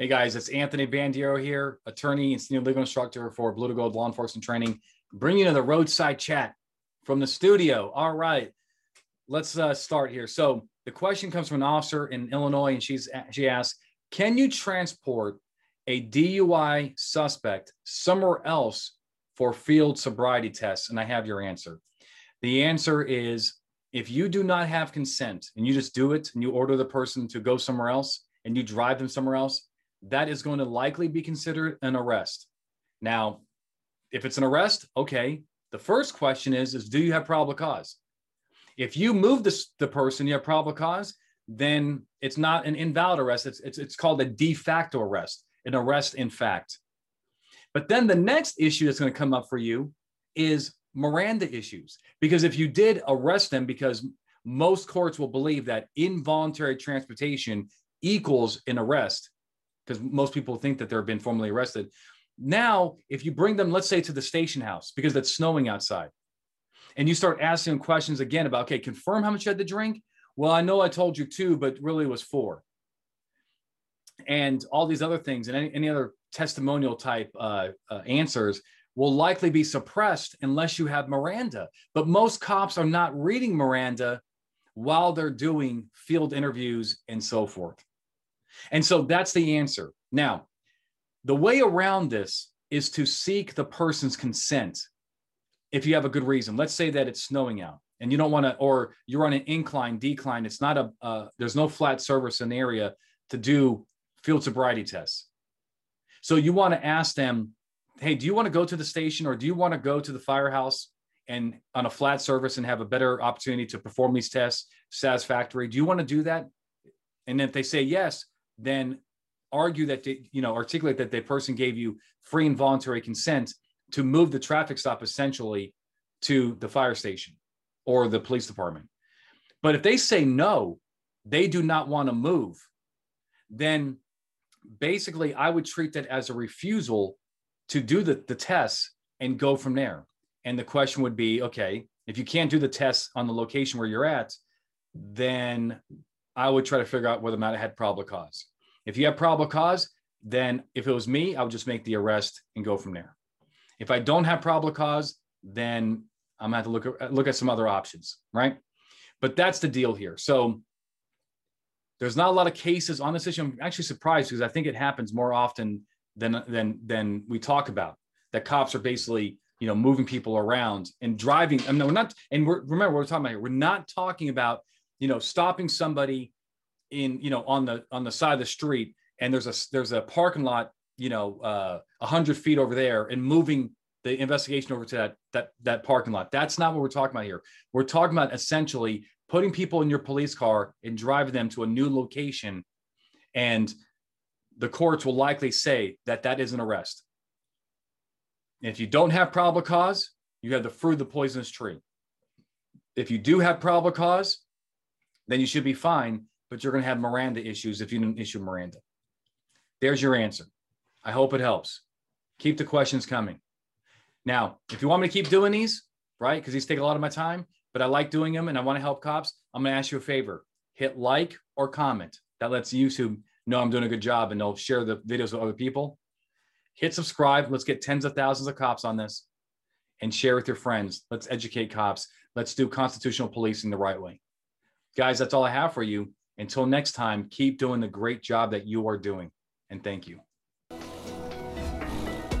Hey guys, it's Anthony Bandiero here, attorney and senior legal instructor for Blue to Gold Law Enforcement Training, bringing you the roadside chat from the studio. All right, let's uh, start here. So the question comes from an officer in Illinois, and she's she asks, "Can you transport a DUI suspect somewhere else for field sobriety tests?" And I have your answer. The answer is if you do not have consent and you just do it and you order the person to go somewhere else and you drive them somewhere else that is going to likely be considered an arrest. Now, if it's an arrest, okay. The first question is, is do you have probable cause? If you move the, the person, you have probable cause, then it's not an invalid arrest. It's, it's, it's called a de facto arrest, an arrest in fact. But then the next issue that's going to come up for you is Miranda issues. Because if you did arrest them, because most courts will believe that involuntary transportation equals an arrest, because most people think that they're been formally arrested. Now, if you bring them, let's say, to the station house because it's snowing outside, and you start asking them questions again about, okay, confirm how much you had to drink. Well, I know I told you two, but really it was four. And all these other things and any, any other testimonial type uh, uh, answers will likely be suppressed unless you have Miranda. But most cops are not reading Miranda while they're doing field interviews and so forth. And so that's the answer. Now, the way around this is to seek the person's consent if you have a good reason. Let's say that it's snowing out and you don't want to, or you're on an incline, decline. It's not a, uh, there's no flat surface in the area to do field sobriety tests. So you want to ask them, hey, do you want to go to the station or do you want to go to the firehouse and on a flat surface and have a better opportunity to perform these tests satisfactory? Do you want to do that? And if they say yes, then argue that they, you know articulate that the person gave you free and voluntary consent to move the traffic stop essentially to the fire station or the police department. But if they say no, they do not want to move, then basically I would treat that as a refusal to do the, the tests and go from there. And the question would be okay, if you can't do the tests on the location where you're at, then I would try to figure out whether or not it had probable cause. If you have probable cause, then if it was me, I would just make the arrest and go from there. If I don't have probable cause, then I'm gonna have to look at look at some other options, right? But that's the deal here. So there's not a lot of cases on this issue. I'm actually surprised because I think it happens more often than than than we talk about. That cops are basically you know moving people around and driving. I mean, we're not. And we're, remember, we're talking about here. We're not talking about you know stopping somebody in you know on the on the side of the street and there's a there's a parking lot you know uh 100 feet over there and moving the investigation over to that that that parking lot. That's not what we're talking about here. We're talking about essentially putting people in your police car and driving them to a new location and the courts will likely say that that is an arrest. If you don't have probable cause you have the fruit of the poisonous tree. If you do have probable cause then you should be fine but you're going to have Miranda issues if you didn't issue Miranda. There's your answer. I hope it helps. Keep the questions coming. Now, if you want me to keep doing these, right, because these take a lot of my time, but I like doing them and I want to help cops, I'm going to ask you a favor. Hit like or comment. That lets YouTube know I'm doing a good job and they'll share the videos with other people. Hit subscribe. Let's get tens of thousands of cops on this and share with your friends. Let's educate cops. Let's do constitutional policing the right way. Guys, that's all I have for you. Until next time, keep doing the great job that you are doing. And thank you.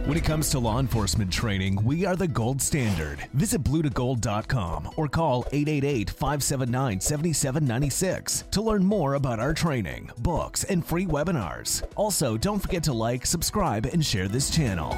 When it comes to law enforcement training, we are the gold standard. Visit bluetogold.com or call 888 579 7796 to learn more about our training, books, and free webinars. Also, don't forget to like, subscribe, and share this channel.